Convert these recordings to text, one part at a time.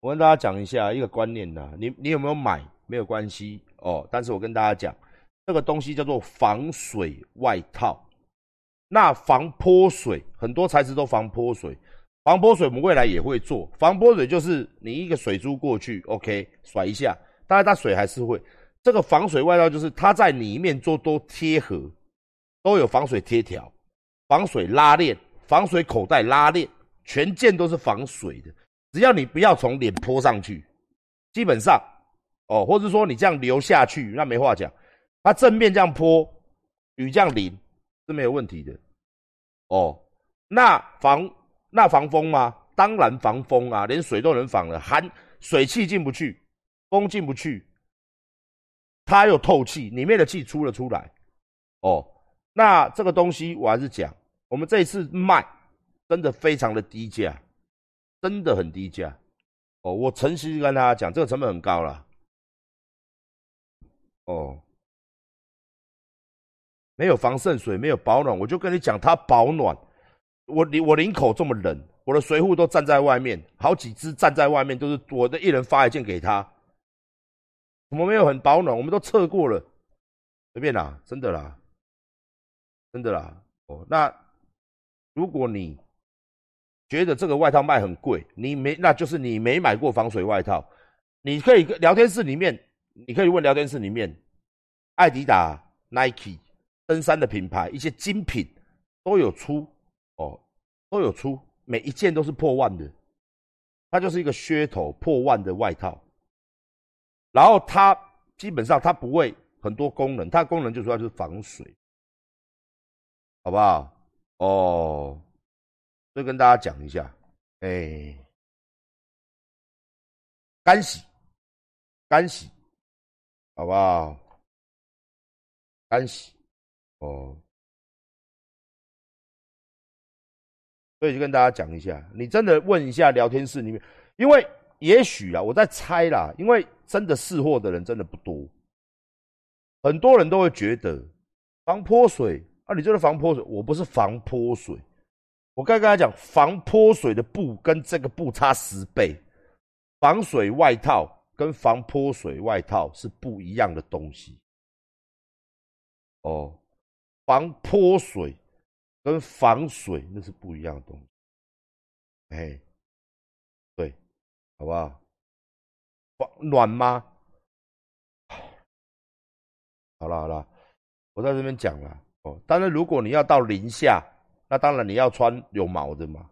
我跟大家讲一下一个观念呐，你你有没有买没有关系哦，但是我跟大家讲，这个东西叫做防水外套，那防泼水，很多材质都防泼水，防泼水我们未来也会做，防泼水就是你一个水珠过去，OK，甩一下，当然它水还是会，这个防水外套就是它在里面做都贴合，都有防水贴条、防水拉链、防水口袋拉链，全件都是防水的。只要你不要从脸泼上去，基本上，哦，或者说你这样流下去，那没话讲。它正面这样泼，雨这样淋是没有问题的。哦，那防那防风吗？当然防风啊，连水都能防了，含水气进不去，风进不去，它又透气，里面的气出了出来。哦，那这个东西我还是讲，我们这一次卖真的非常的低价。真的很低价哦！我诚实跟大家讲，这个成本很高了哦。没有防渗水，没有保暖，我就跟你讲，它保暖。我领我领口这么冷，我的水壶都站在外面，好几只站在外面，都是我的一人发一件给他。我们没有很保暖，我们都测过了，随便啦，真的啦，真的啦。哦，那如果你。觉得这个外套卖很贵，你没，那就是你没买过防水外套。你可以聊天室里面，你可以问聊天室里面，艾迪达、Nike、登山的品牌一些精品都有出哦，都有出，每一件都是破万的。它就是一个噱头，破万的外套。然后它基本上它不会很多功能，它的功能就主要就是防水，好不好？哦。就跟大家讲一下，哎，干洗，干洗，好不好？干洗，哦，所以就跟大家讲一下，你真的问一下聊天室里面，因为也许啊，我在猜啦，因为真的试货的人真的不多，很多人都会觉得防泼水啊，你这个防泼水，我不是防泼水。我刚跟他讲，防泼水的布跟这个布差十倍，防水外套跟防泼水外套是不一样的东西。哦，防泼水跟防水那是不一样的东西。哎，对，好不好？防暖吗？好了好了，我在这边讲了哦。但是如果你要到零下。那当然你要穿有毛的嘛，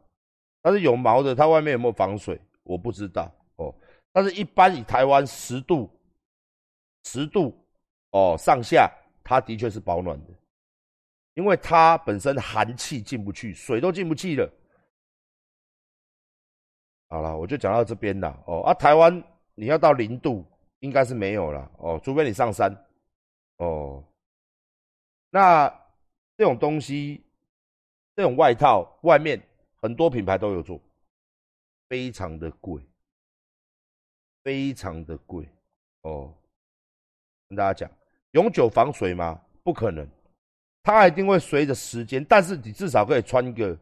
但是有毛的它外面有没有防水，我不知道哦。但是一般以台湾十度、十度哦上下，它的确是保暖的，因为它本身寒气进不去，水都进不去了。好了，我就讲到这边了哦。啊，台湾你要到零度应该是没有了哦，除非你上山哦。那这种东西。这种外套外面很多品牌都有做，非常的贵，非常的贵哦。跟大家讲，永久防水吗？不可能，它一定会随着时间，但是你至少可以穿个，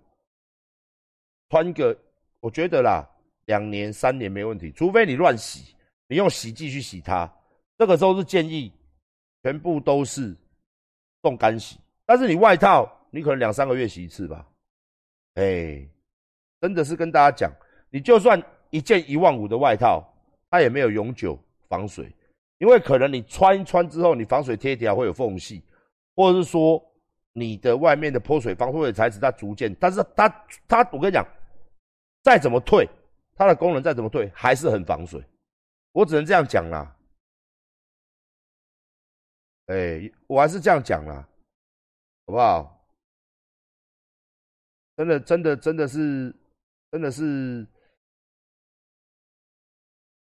穿个，我觉得啦，两年三年没问题，除非你乱洗，你用洗剂去洗它，这个时候是建议全部都是冻干洗，但是你外套。你可能两三个月洗一次吧，哎，真的是跟大家讲，你就算一件一万五的外套，它也没有永久防水，因为可能你穿一穿之后，你防水贴条会有缝隙，或者是说你的外面的泼水防水材质它逐渐，但是它它我跟你讲，再怎么退，它的功能再怎么退，还是很防水，我只能这样讲啦，哎，我还是这样讲啦，好不好？真的，真的，真的是，真的是，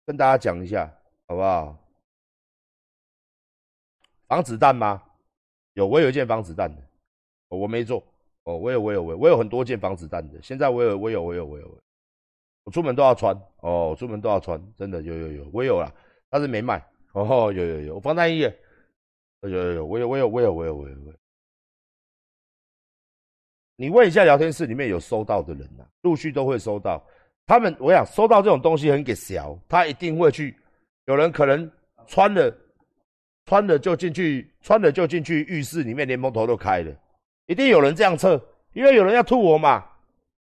跟大家讲一下，好不好？防子弹吗？有，我有一件防子弹的，我没做。哦，我有，我有，我我有很多件防子弹的。现在我有，我有，我有，我有，我出门都要穿。哦，出门都要穿，真的有有有，我有了，但是没卖。哦，有有有，防弹衣，有有有，我有我有我有我有我有。你问一下聊天室里面有收到的人呐，陆续都会收到。他们我想收到这种东西很给小，他一定会去。有人可能穿了穿了就进去，穿了就进去浴室里面，连蒙头都开了，一定有人这样测，因为有人要吐我嘛。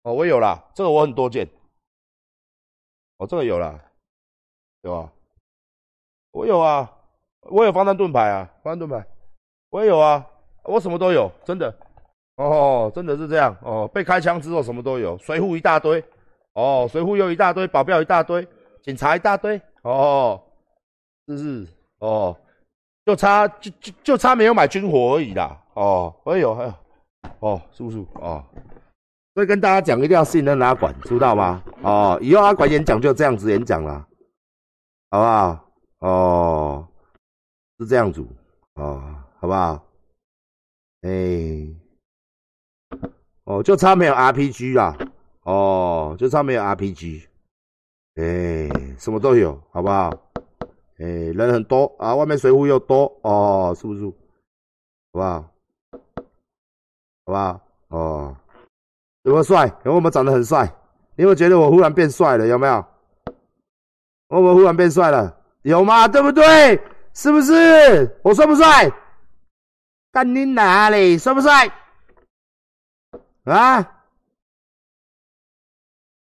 哦，我有了，这个我很多件。哦，这个有了，对吧？我有啊，我有防弹盾牌啊，防弹盾牌，我也有啊，我什么都有，真的。哦，真的是这样哦。被开枪之后什么都有，水护一大堆，哦，水护又一大堆，保镖一大堆，警察一大堆，哦，是是，哦，就差就就就差没有买军火而已啦，哦，我有，还有，哦，叔叔，哦，所以跟大家讲，一定要信任阿管，知道吗？哦，以后阿管演讲就这样子演讲啦，好不好？哦，是这样子，哦，好不好？哎。哦，就差没有 RPG 啦，哦，就差没有 RPG，哎，什么都有，好不好？哎，人很多啊，外面水壶又多，哦，是不是？好不好？好不好？哦，有没有帅？有没有长得很帅？有没有觉得我忽然变帅了？有没有？我们忽然变帅了，有吗？对不对？是不是？我帅不帅？干你哪里？帅不帅？啊，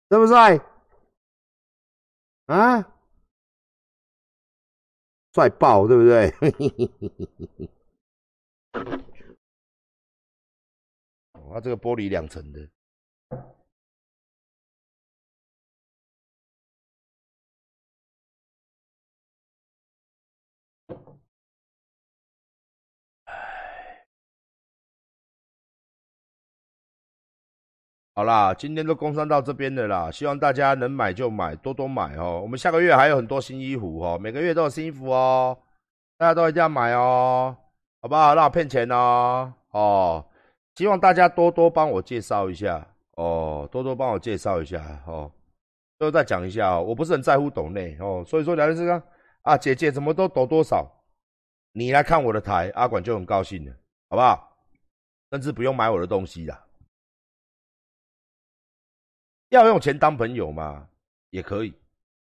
帅不帅？啊，帅爆，对不对？哇，这个玻璃两层的。好啦，今天都工商到这边的啦，希望大家能买就买，多多买哦。我们下个月还有很多新衣服哦，每个月都有新衣服哦，大家都一定要买哦，好不好？让我骗钱哦，哦，希望大家多多帮我介绍一下哦，多多帮我介绍一下哦。最后再讲一下哦，我不是很在乎抖内哦，所以说聊天室刚啊，姐姐怎么都抖多少，你来看我的台，阿管就很高兴了，好不好？甚至不用买我的东西啦。要用钱当朋友吗？也可以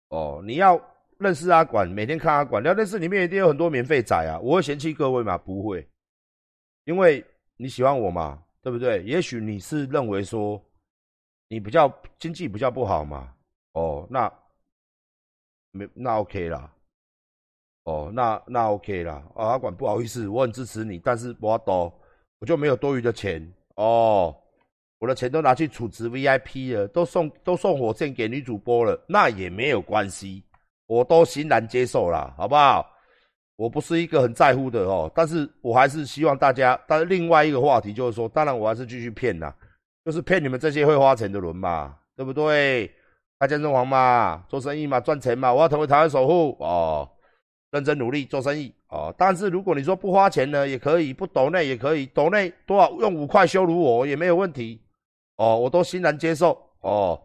哦。你要认识阿管，每天看阿管聊天室里面一定有很多免费仔啊。我会嫌弃各位吗？不会，因为你喜欢我嘛，对不对？也许你是认为说你比较经济比较不好嘛。哦，那没那 OK 啦。哦，那那 OK 啦。啊阿管不好意思，我很支持你，但是我多我就没有多余的钱哦。我的钱都拿去储值 VIP 了，都送都送火箭给女主播了，那也没有关系，我都欣然接受了，好不好？我不是一个很在乎的哦，但是我还是希望大家。但是另外一个话题就是说，当然我还是继续骗呐，就是骗你们这些会花钱的人嘛，对不对？开健身房嘛，做生意嘛，赚钱嘛，我要成为台湾首富哦，认真努力做生意哦。但是如果你说不花钱呢，也可以，不抖内也可以，抖内多少用五块羞辱我也没有问题。哦，我都欣然接受哦，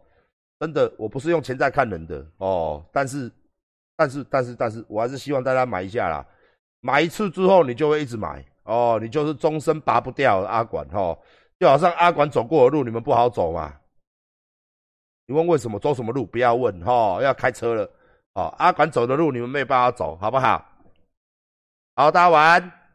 真的，我不是用钱在看人的哦，但是，但是，但是，但是我还是希望大家买一下啦，买一次之后你就会一直买哦，你就是终身拔不掉阿管哈，就好像阿管走过的路你们不好走嘛，你问为什么走什么路不要问哈，要开车了哦，阿管走的路你们没有办法走，好不好？好，大家晚安。